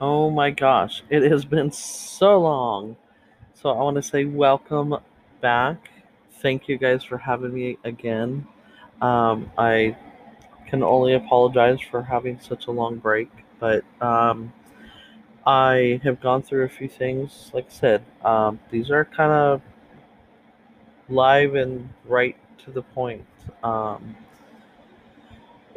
Oh my gosh, it has been so long. So I want to say welcome back. Thank you guys for having me again. Um, I can only apologize for having such a long break, but um, I have gone through a few things. Like I said, um, these are kind of live and right to the point. Um,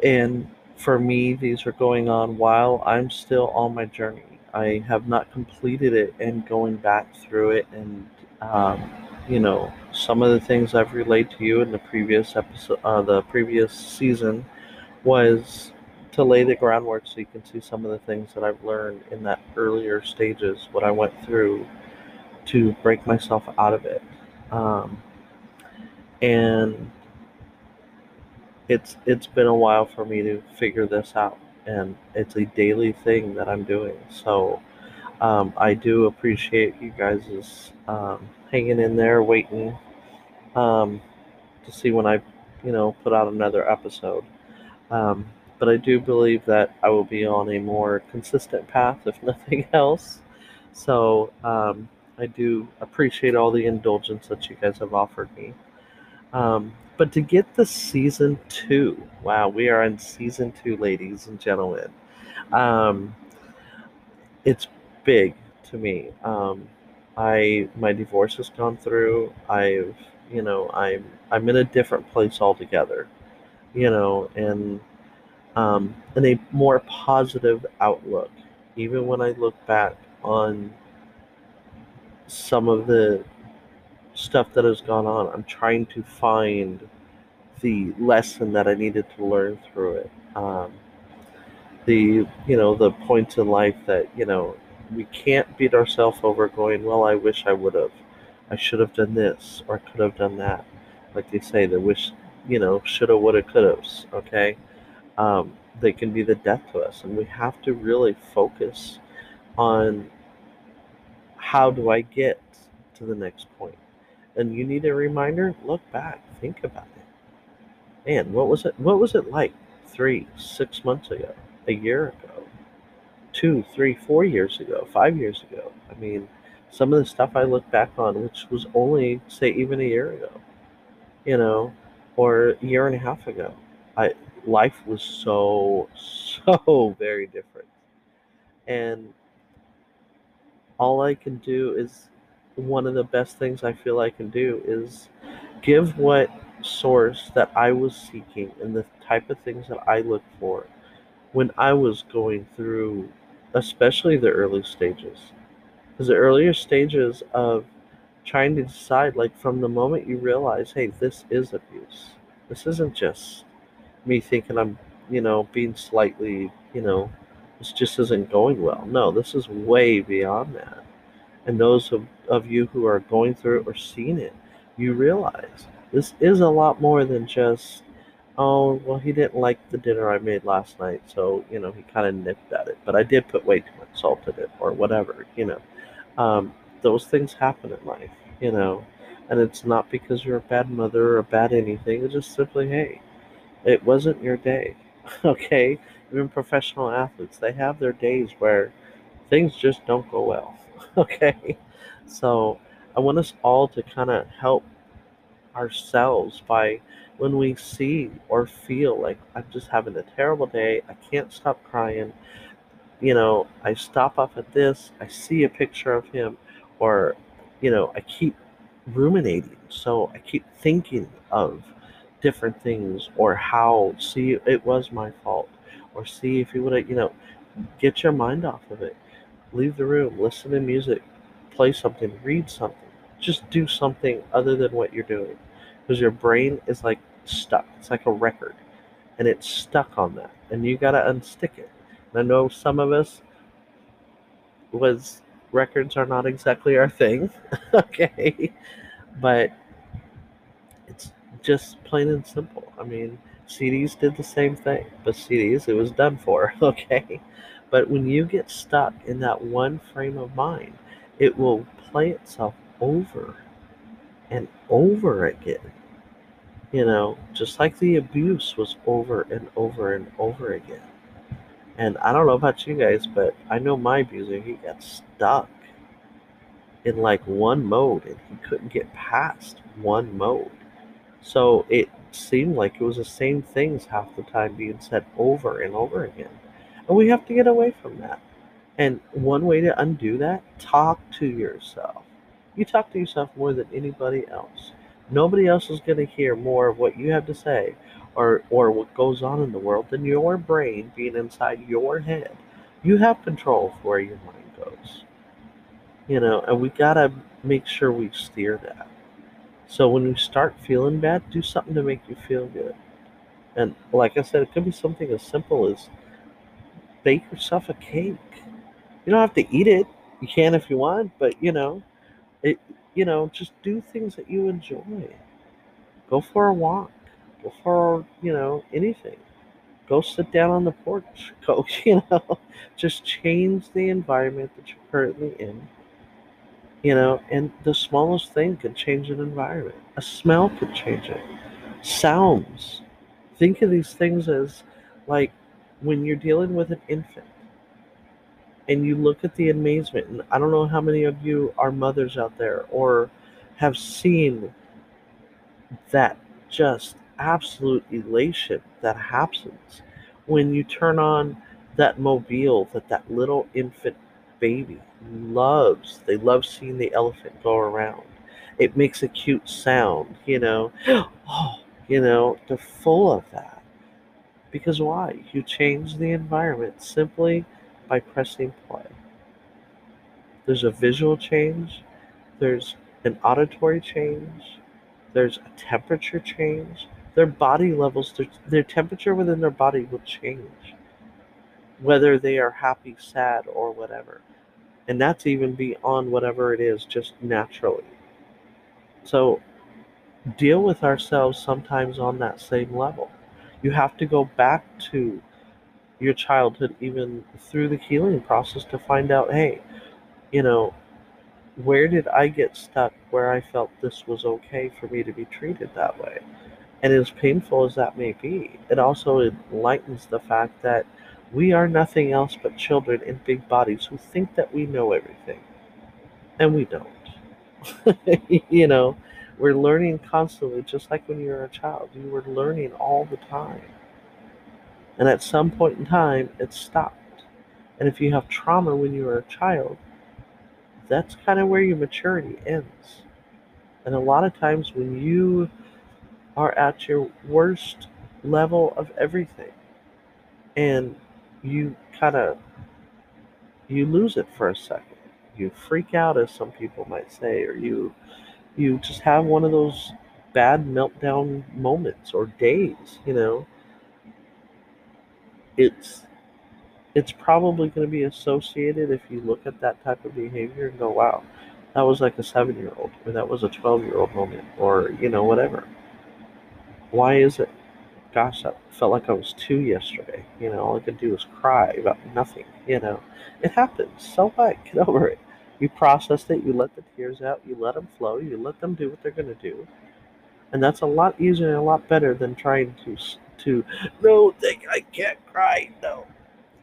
and for me, these are going on while I'm still on my journey. I have not completed it and going back through it. And, um, you know, some of the things I've relayed to you in the previous episode, uh, the previous season, was to lay the groundwork so you can see some of the things that I've learned in that earlier stages, what I went through to break myself out of it. Um, and it's it's been a while for me to figure this out and it's a daily thing that i'm doing. So um, i do appreciate you guys um, hanging in there waiting um, to see when i you know put out another episode. Um, but i do believe that i will be on a more consistent path if nothing else. So um, i do appreciate all the indulgence that you guys have offered me. Um, but to get the season two, wow, we are in season two, ladies and gentlemen. Um, it's big to me. Um, I my divorce has gone through. I've you know I'm I'm in a different place altogether. You know, and um, in a more positive outlook. Even when I look back on some of the stuff that has gone on, I'm trying to find the lesson that I needed to learn through it. Um, the you know the points in life that you know we can't beat ourselves over going well i wish i would have. I should have done this or could have done that. Like they say the wish you know shoulda woulda coulda okay? Um, they can be the death to us and we have to really focus on how do i get to the next point and you need a reminder look back think about it man, what was it? What was it like three, six months ago, a year ago, two, three, four years ago, five years ago? I mean, some of the stuff I look back on, which was only say even a year ago, you know, or a year and a half ago, I life was so so very different, and all I can do is one of the best things I feel I can do is give what source that I was seeking and the type of things that I look for when I was going through, especially the early stages. Because the earlier stages of trying to decide, like from the moment you realize, hey, this is abuse. This isn't just me thinking I'm, you know, being slightly, you know, this just isn't going well. No, this is way beyond that. And those of, of you who are going through it or seeing it, you realize this is a lot more than just, oh, well, he didn't like the dinner I made last night, so, you know, he kind of nipped at it. But I did put way too much salt in it, or whatever, you know. Um, those things happen in life, you know. And it's not because you're a bad mother or a bad anything. It's just simply, hey, it wasn't your day. okay? Even professional athletes, they have their days where things just don't go well. okay? So I want us all to kind of help ourselves by when we see or feel like I'm just having a terrible day, I can't stop crying. You know, I stop off at this, I see a picture of him, or, you know, I keep ruminating. So I keep thinking of different things or how, see, it was my fault, or see if he would have, you know, get your mind off of it. Leave the room, listen to music, play something, read something. Just do something other than what you're doing. Because your brain is like stuck. It's like a record and it's stuck on that and you got to unstick it. And i know some of us was records are not exactly our thing okay? But it's just plain and simple. I mean cds did the same thing but cds it was done for okay but when you get stuck in that one frame of mind it will play itself over and over again. You know, just like the abuse was over and over and over again. And I don't know about you guys, but I know my abuser, he got stuck in like one mode and he couldn't get past one mode. So it seemed like it was the same things half the time being said over and over again. And we have to get away from that. And one way to undo that, talk to yourself. You talk to yourself more than anybody else. Nobody else is going to hear more of what you have to say or, or what goes on in the world than your brain being inside your head. You have control of where your mind goes. You know, and we got to make sure we steer that. So when you start feeling bad, do something to make you feel good. And like I said, it could be something as simple as bake yourself a cake. You don't have to eat it. You can if you want, but you know, it you know, just do things that you enjoy. Go for a walk. Go for, you know, anything. Go sit down on the porch. Go, you know, just change the environment that you're currently in you know, and the smallest thing can change an environment. A smell could change it. Sounds. Think of these things as like when you're dealing with an infant and you look at the amazement, and I don't know how many of you are mothers out there or have seen that just absolute elation that happens when you turn on that mobile that that little infant baby loves. They love seeing the elephant go around. It makes a cute sound, you know. Oh, you know, they're full of that. Because why? You change the environment simply by pressing play. There's a visual change, there's an auditory change, there's a temperature change. Their body levels, their, their temperature within their body will change, whether they are happy, sad, or whatever and that's even beyond whatever it is, just naturally. So deal with ourselves sometimes on that same level. You have to go back to your childhood, even through the healing process, to find out hey, you know, where did I get stuck where I felt this was okay for me to be treated that way? And as painful as that may be, it also enlightens the fact that we are nothing else but children in big bodies who think that we know everything. And we don't. you know, we're learning constantly, just like when you're a child. You were learning all the time. And at some point in time, it stopped. And if you have trauma when you were a child, that's kind of where your maturity ends. And a lot of times when you are at your worst level of everything, and you kind of you lose it for a second. You freak out, as some people might say, or you you just have one of those bad meltdown moments or days. You know, it's it's probably going to be associated if you look at that type of behavior and go, "Wow, that was like a seven-year-old, or that was a twelve-year-old moment, or you know, whatever." Why is it? gosh, I felt like I was two yesterday. You know, all I could do was cry about nothing. You know, it happens. So what? Get over it. You processed it. You let the tears out. You let them flow. You let them do what they're going to do. And that's a lot easier and a lot better than trying to to no I can't cry. No.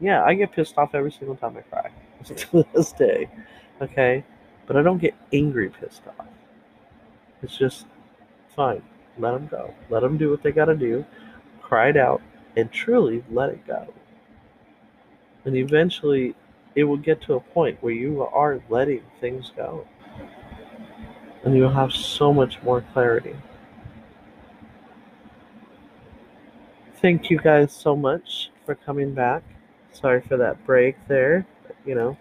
Yeah, I get pissed off every single time I cry to this day. Okay, but I don't get angry pissed off. It's just fine. Let them go. Let them do what they got to do Cry it out, and truly let it go. And eventually, it will get to a point where you are letting things go. And you'll have so much more clarity. Thank you guys so much for coming back. Sorry for that break there. You know,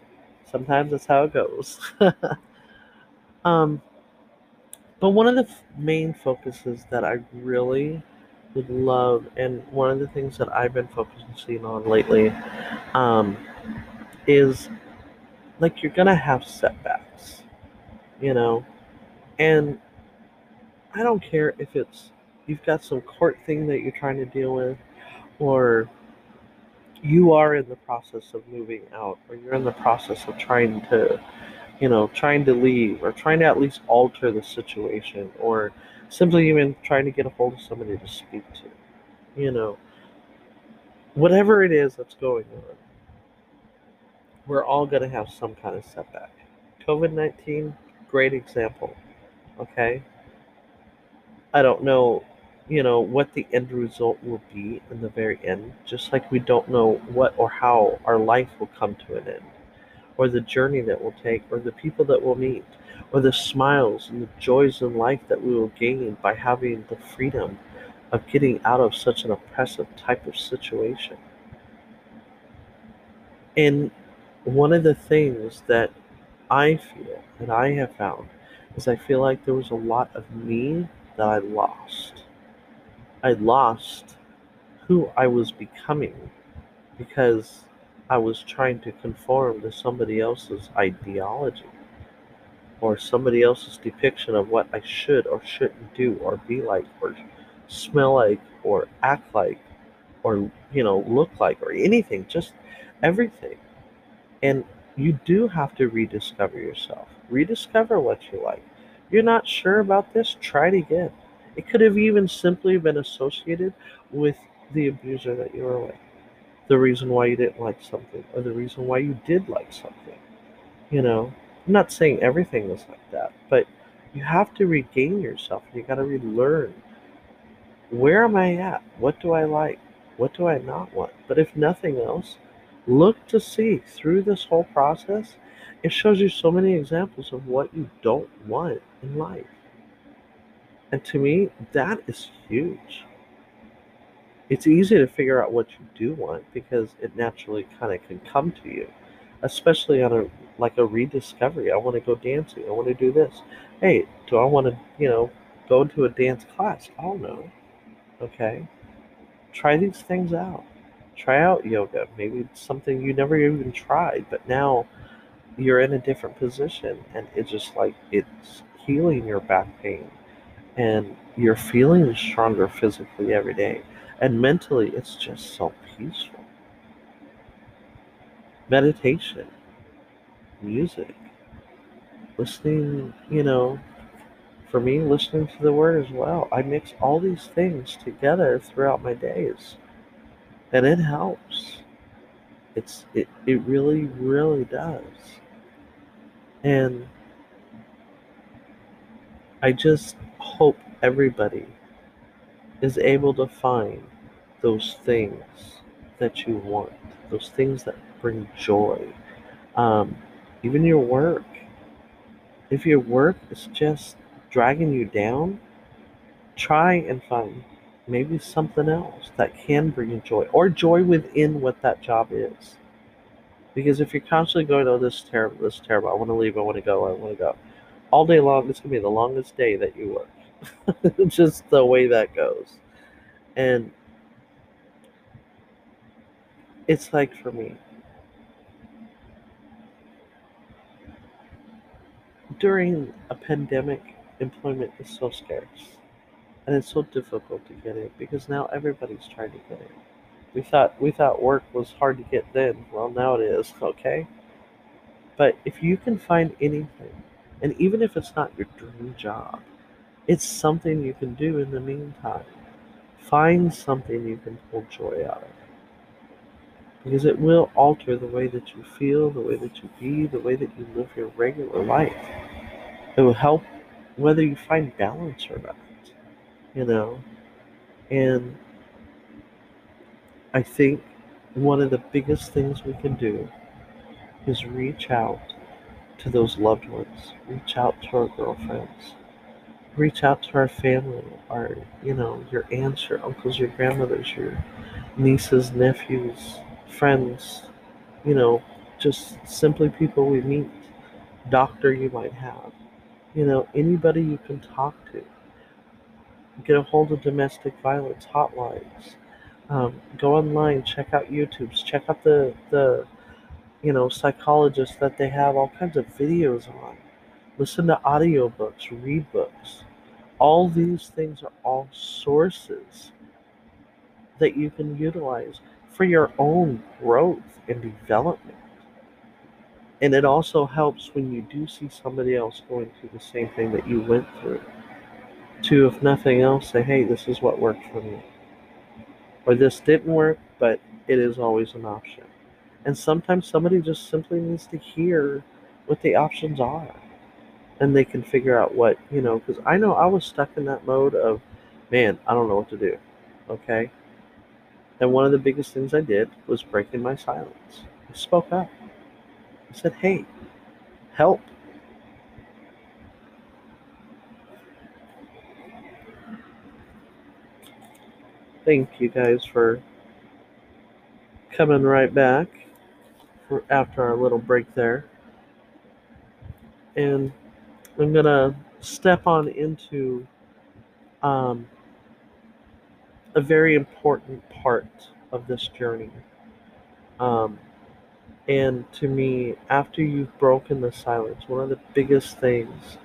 sometimes that's how it goes. um, but one of the f- main focuses that I really would love, and one of the things that I've been focusing on lately um, is like you're gonna have setbacks, you know, and I don't care if it's you've got some court thing that you're trying to deal with, or you are in the process of moving out, or you're in the process of trying to, you know, trying to leave, or trying to at least alter the situation, or simply even trying to get a hold of somebody to speak to. You know, whatever it is that's going on, we're all going to have some kind of setback. COVID 19, great example. Okay? I don't know, you know, what the end result will be in the very end, just like we don't know what or how our life will come to an end, or the journey that we'll take, or the people that we'll meet, or the smiles and the joys in life that we will gain by having the freedom of getting out of such an oppressive type of situation. And one of the things that I feel and I have found is I feel like there was a lot of me that I lost. I lost who I was becoming because I was trying to conform to somebody else's ideology or somebody else's depiction of what I should or shouldn't do or be like or smell like or act like or you know look like or anything just everything and you do have to rediscover yourself. Rediscover what you like. You're not sure about this? Try it again. It could have even simply been associated with the abuser that you were with. The reason why you didn't like something or the reason why you did like something. You know? I'm not saying everything was like that but you have to regain yourself you got to relearn. Where am I at? What do I like? What do I not want? But if nothing else, look to see through this whole process, it shows you so many examples of what you don't want in life. And to me, that is huge. It's easy to figure out what you do want because it naturally kind of can come to you, especially on a like a rediscovery. I want to go dancing. I want to do this. Hey, do I want to, you know, go to a dance class? I don't know. Okay? Try these things out. Try out yoga. Maybe it's something you never even tried, but now you're in a different position and it's just like it's healing your back pain and you're feeling stronger physically every day. And mentally, it's just so peaceful. Meditation, music, listening, you know, for me, listening to the word as well. I mix all these things together throughout my days. And it helps. It's it, it really, really does. And I just hope everybody is able to find those things that you want, those things that bring joy. Um, even your work. If your work is just dragging you down, try and find maybe something else that can bring you joy or joy within what that job is. Because if you're constantly going, oh, this is terrible, this is terrible, I want to leave, I want to go, I want to go, all day long, it's going to be the longest day that you work. Just the way that goes. And it's like for me, during a pandemic, employment is so scarce and it's so difficult to get it because now everybody's trying to get it. We thought we thought work was hard to get then. Well, now it is, okay? But if you can find anything, and even if it's not your dream job, it's something you can do in the meantime. Find something you can pull joy out of. Because it will alter the way that you feel, the way that you be, the way that you live your regular life. It will help whether you find balance or not, you know. And I think one of the biggest things we can do is reach out to those loved ones, reach out to our girlfriends, reach out to our family, our, you know, your aunts, your uncles, your grandmothers, your nieces, nephews, friends, you know, just simply people we meet, doctor you might have you know, anybody you can talk to. Get a hold of domestic violence hotlines. Um, go online, check out YouTube's, check out the, the, you know, psychologists that they have all kinds of videos on. Listen to audiobooks, read books. All these things are all sources that you can utilize for your own growth and development. And it also helps when you do see somebody else going through the same thing that you went through. To, if nothing else, say, hey, this is what worked for me. Or this didn't work, but it is always an option. And sometimes somebody just simply needs to hear what the options are. And they can figure out what, you know, because I know I was stuck in that mode of, man, I don't know what to do. Okay? And one of the biggest things I did was breaking my silence. I spoke up. I said, hey, help. Thank you guys for coming right back after our little break there. And I'm going to step on into um, a very important part of this journey. Um, and to me, after you've broken the silence, one of the biggest things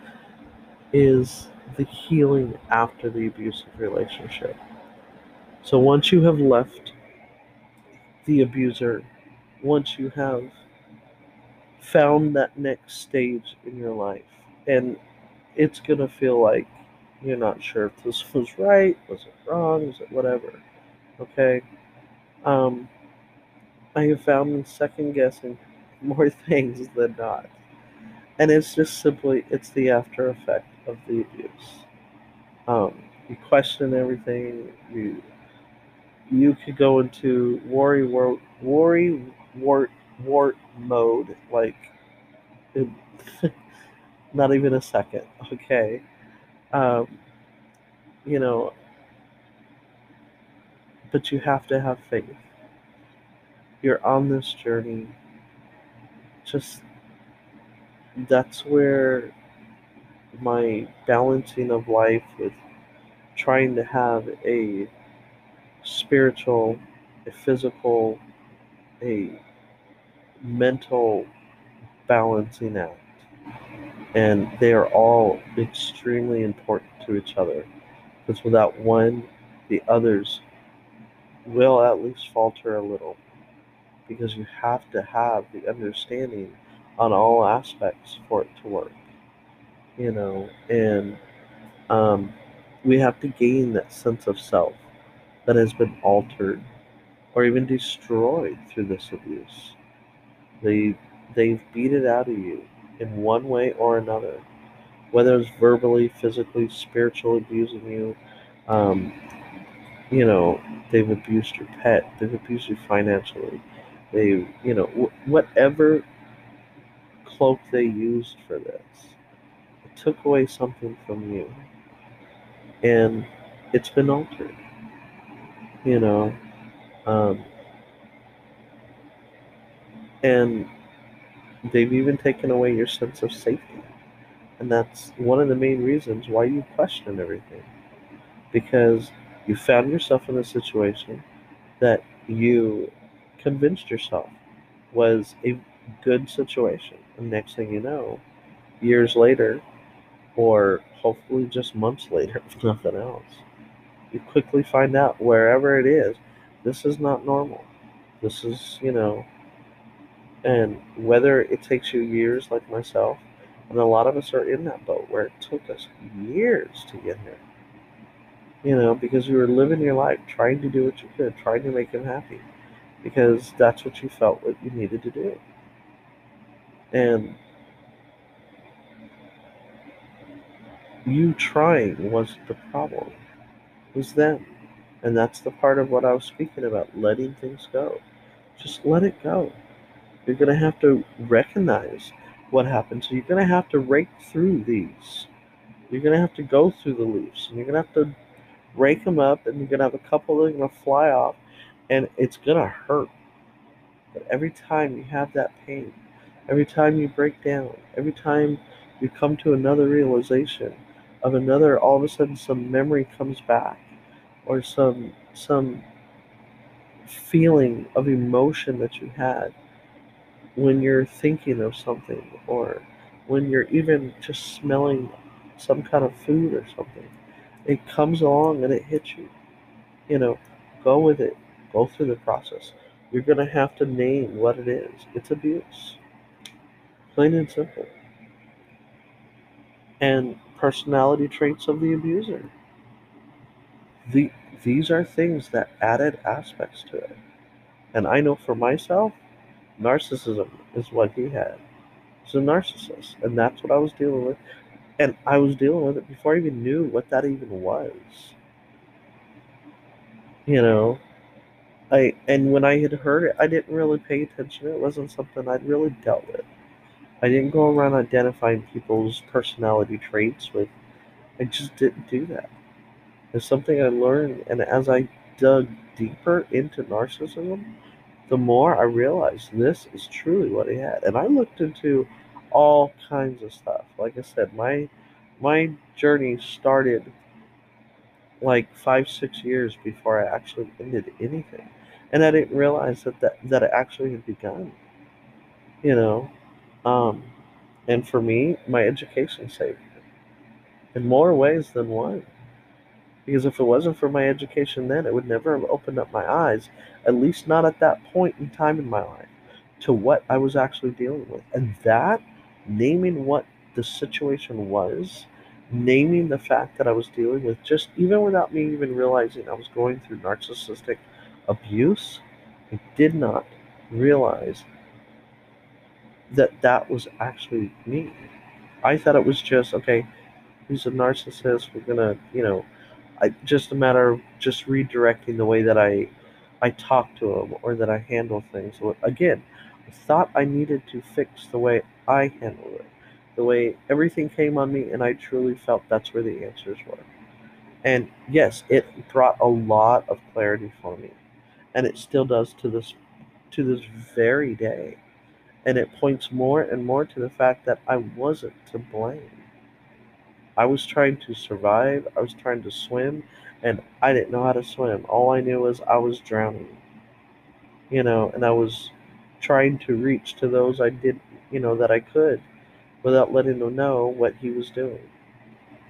is the healing after the abusive relationship. So once you have left the abuser, once you have found that next stage in your life, and it's going to feel like you're not sure if this was right, was it wrong, was it whatever. Okay? Um, I have found second guessing more things than not. And it's just simply, it's the after effect of the abuse. Um, you question everything. You you could go into worry, wart, worry, wart, wart mode, like, not even a second. Okay, um, you know, but you have to have faith. You're on this journey. Just that's where my balancing of life with trying to have a spiritual, a physical, a mental balancing act. And they are all extremely important to each other because without one, the others will at least falter a little because you have to have the understanding on all aspects for it to work you know and um, we have to gain that sense of self that has been altered or even destroyed through this abuse. They they've beat it out of you in one way or another whether it's verbally physically spiritually abusing you um, you know they've abused your pet they've abused you financially they you know wh- whatever cloak they used for this it took away something from you. And it's been altered you know um, and they've even taken away your sense of safety. And that's one of the main reasons why you question everything. Because you found yourself in a situation that you convinced yourself was a good situation. And next thing you know years later or hopefully just months later if nothing else you quickly find out wherever it is this is not normal. This is you know and whether it takes you years like myself and a lot of us are in that boat where it took us years to get here. You know because you were living your life trying to do what you could trying to make him happy because that's what you felt what you needed to do. And you trying was the problem was them. And that's the part of what i was speaking about letting things go. Just let it go. You're going to have to recognize what happened. So you're going to have to rake through these. You're going to have to go through the leaves and you're going to have to rake them up and you're going to have a couple that are going to fly off and it's going to hurt. But every time you have that pain every time you break down every time you come to another realization of another all of a sudden some memory comes back or some some feeling of emotion that you had when you're thinking of something or when you're even just smelling some kind of food or something it comes along and it hits you. You know go with it. Go through the process. You're going to have to name what it is. It's abuse. Plain and simple. And personality traits of the abuser the, these are things that added aspects to it And I know for myself, narcissism is what he had. He's a narcissist. And that's what I was dealing with. And I was dealing with it before I even knew what that even was. You know, I and when I had heard it, I didn't really pay attention. It wasn't something I'd really dealt with. I didn't go around identifying people's personality traits with. I just didn't do that. It's something I learned, and as I dug deeper into narcissism, the more I realized this is truly what he had. And I looked into all kinds of stuff. Like I said, my my journey started like five, six years before I actually ended anything. And I didn't realize that that, that it actually had begun. You know? Um, and for me, my education saved me in more ways than one. Because if it wasn't for my education then, it would never have opened up my eyes, at least not at that point in time in my life, to what I was actually dealing with. And that, naming what the situation was, naming the fact that I was dealing with, just even without me even realizing I was going through narcissistic abuse, I did not realize that that was actually me. I thought it was just, okay, he's a narcissist, we're gonna, you know, I, just a matter of just redirecting the way that I I talk to him or that I handle things. Again, I thought I needed to fix the way I handled it, the way everything came on me, and I truly felt that's where the answers were. And yes, it brought a lot of clarity for me, and it still does to this to this very day. And it points more and more to the fact that I wasn't to blame. I was trying to survive, I was trying to swim, and I didn't know how to swim. All I knew was I was drowning. You know, and I was trying to reach to those I did, you know, that I could without letting them know what he was doing.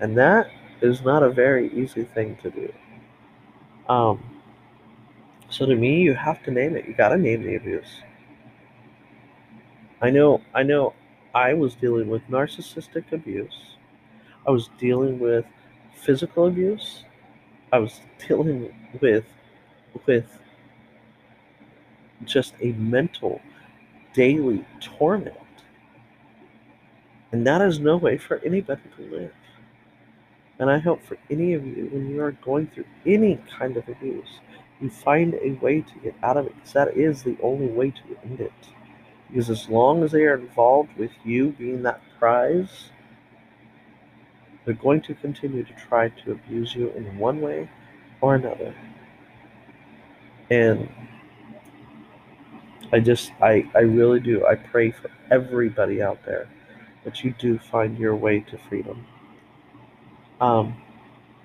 And that is not a very easy thing to do. Um, so to me, you have to name it. You got to name the abuse. I know, I know, I was dealing with narcissistic abuse I was dealing with physical abuse. I was dealing with with just a mental daily torment. And that is no way for anybody to live. And I hope for any of you, when you are going through any kind of abuse, you find a way to get out of it because that is the only way to end it. Because as long as they are involved with you being that prize, they're going to continue to try to abuse you in one way or another. And I just, I, I really do. I pray for everybody out there that you do find your way to freedom. Um,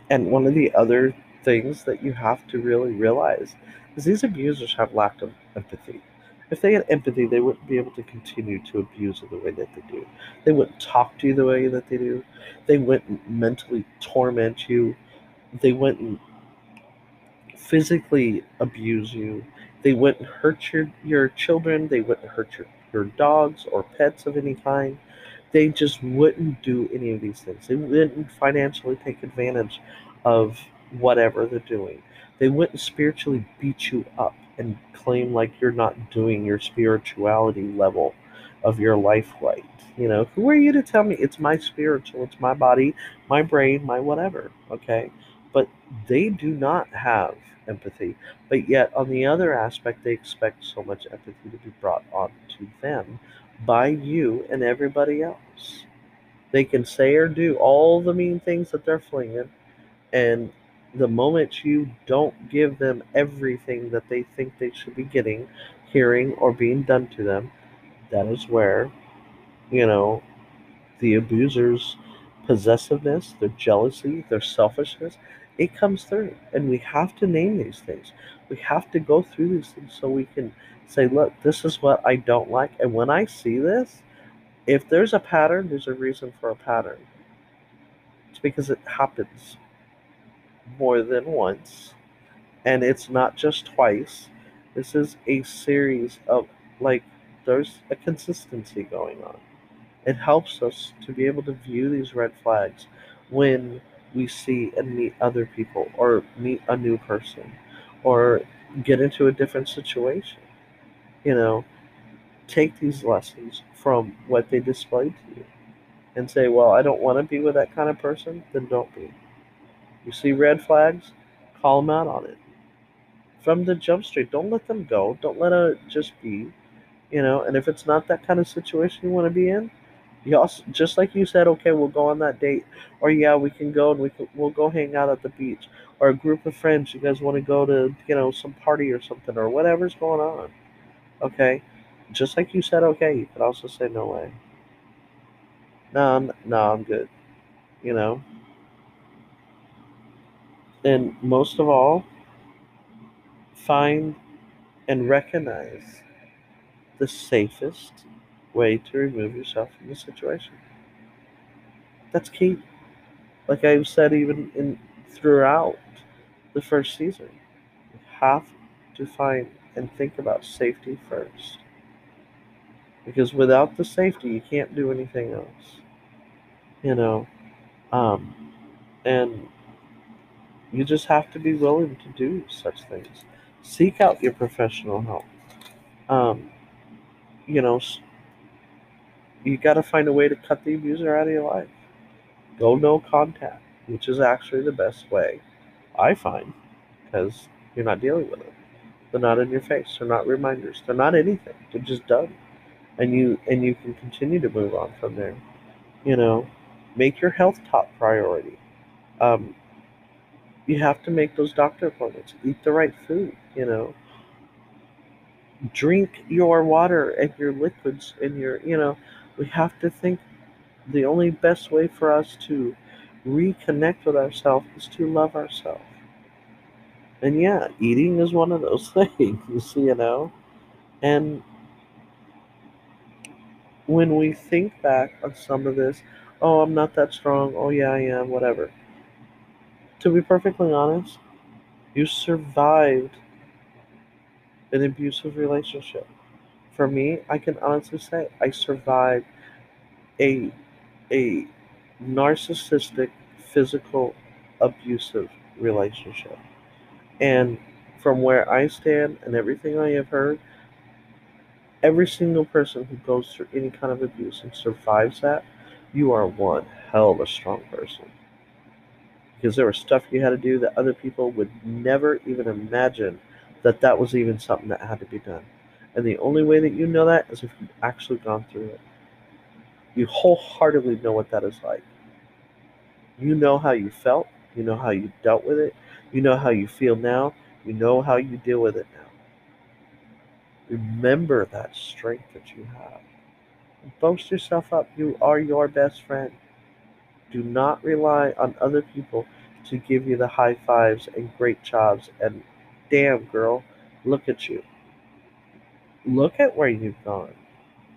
and one of the other things that you have to really realize is these abusers have lack of empathy. If they had empathy, they wouldn't be able to continue to abuse you the way that they do. They wouldn't talk to you the way that they do. They wouldn't mentally torment you. They wouldn't physically abuse you. They wouldn't hurt your, your children. They wouldn't hurt your, your dogs or pets of any kind. They just wouldn't do any of these things. They wouldn't financially take advantage of whatever they're doing. They wouldn't spiritually beat you up and claim like you're not doing your spirituality level of your life right. You know, who are you to tell me it's my spiritual, it's my body, my brain, my whatever, okay? But they do not have empathy. But yet, on the other aspect, they expect so much empathy to be brought on to them by you and everybody else. They can say or do all the mean things that they're flinging, and the moment you don't give them everything that they think they should be getting, hearing, or being done to them, that is where, you know, the abuser's possessiveness, their jealousy, their selfishness, it comes through. And we have to name these things. We have to go through these things so we can say, look, this is what I don't like. And when I see this, if there's a pattern, there's a reason for a pattern. It's because it happens more than once. And it's not just twice. This is a series of, like, there's a consistency going on. It helps us to be able to view these red flags when we see and meet other people or meet a new person or get into a different situation. You know, take these lessons from what they displayed to you and say, well, I don't want to be with that kind of person, then don't be. You see red flags, call them out on it. From the jump street, don't let them go. Don't let it just be, you know. And if it's not that kind of situation you want to be in, you also, just like you said, okay, we'll go on that date, or yeah, we can go and we can, we'll go hang out at the beach, or a group of friends. You guys want to go to you know some party or something, or whatever's going on. Okay, just like you said, okay, you could also say no way. No, no, I'm good. You know. And most of all, find and recognize the safest way to remove yourself from the situation. That's key. Like I've said, even in throughout the first season, you have to find and think about safety first. Because without the safety, you can't do anything else. You know, um, and you just have to be willing to do such things. Seek out your professional help. Um, you know, you got to find a way to cut the abuser out of your life. Go no contact, which is actually the best way, I find, because you're not dealing with them. They're not in your face. They're not reminders. They're not anything. They're just done, and you and you can continue to move on from there. You know, make your health top priority. Um, you have to make those doctor appointments. Eat the right food. You know, drink your water and your liquids and your you know we have to think the only best way for us to reconnect with ourselves is to love ourselves and yeah eating is one of those things you see you know and when we think back on some of this oh i'm not that strong oh yeah i am whatever to be perfectly honest you survived an abusive relationship. For me, I can honestly say I survived a a narcissistic, physical, abusive relationship. And from where I stand and everything I have heard, every single person who goes through any kind of abuse and survives that, you are one hell of a strong person. Because there was stuff you had to do that other people would never even imagine that that was even something that had to be done. And the only way that you know that is if you've actually gone through it. You wholeheartedly know what that is like. You know how you felt, you know how you dealt with it, you know how you feel now, you know how you deal with it now. Remember that strength that you have. Boast yourself up. You are your best friend. Do not rely on other people to give you the high fives and great jobs and Damn, girl, look at you. Look at where you've gone.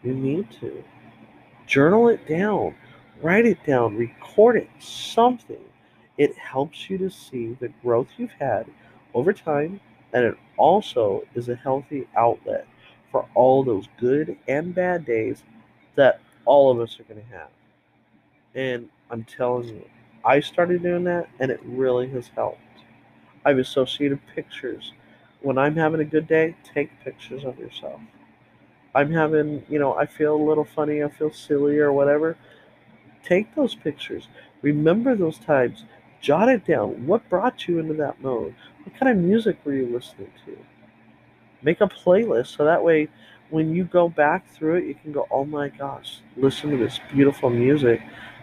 You need to. Journal it down, write it down, record it, something. It helps you to see the growth you've had over time, and it also is a healthy outlet for all those good and bad days that all of us are going to have. And I'm telling you, I started doing that, and it really has helped. I've associated pictures. When I'm having a good day, take pictures of yourself. I'm having, you know, I feel a little funny, I feel silly or whatever. Take those pictures. Remember those times. Jot it down. What brought you into that mode? What kind of music were you listening to? Make a playlist so that way when you go back through it, you can go, oh my gosh, listen to this beautiful music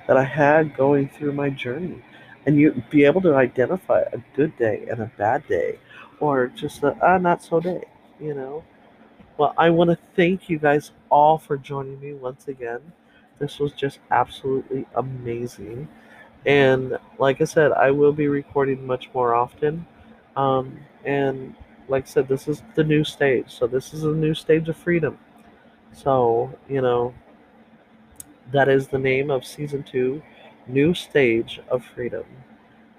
that I had going through my journey. And you be able to identify a good day and a bad day or just a ah, not so day you know? Well i want to thank you guys all for joining me once again. This was just absolutely amazing. And like i said i will be recording much more often. Um, and like i said this is the new stage. So this is a new stage of freedom. So you know that is the name of season two new stage of freedom.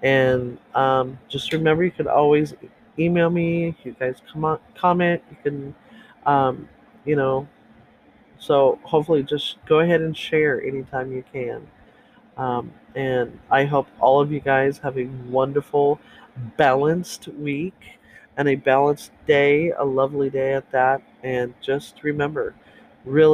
And um, just remember, you can always email me. You guys come on, comment. You can, um, you know. So hopefully, just go ahead and share anytime you can. Um, and I hope all of you guys have a wonderful, balanced week. and a balanced day, a lovely day at that. And just remember, really.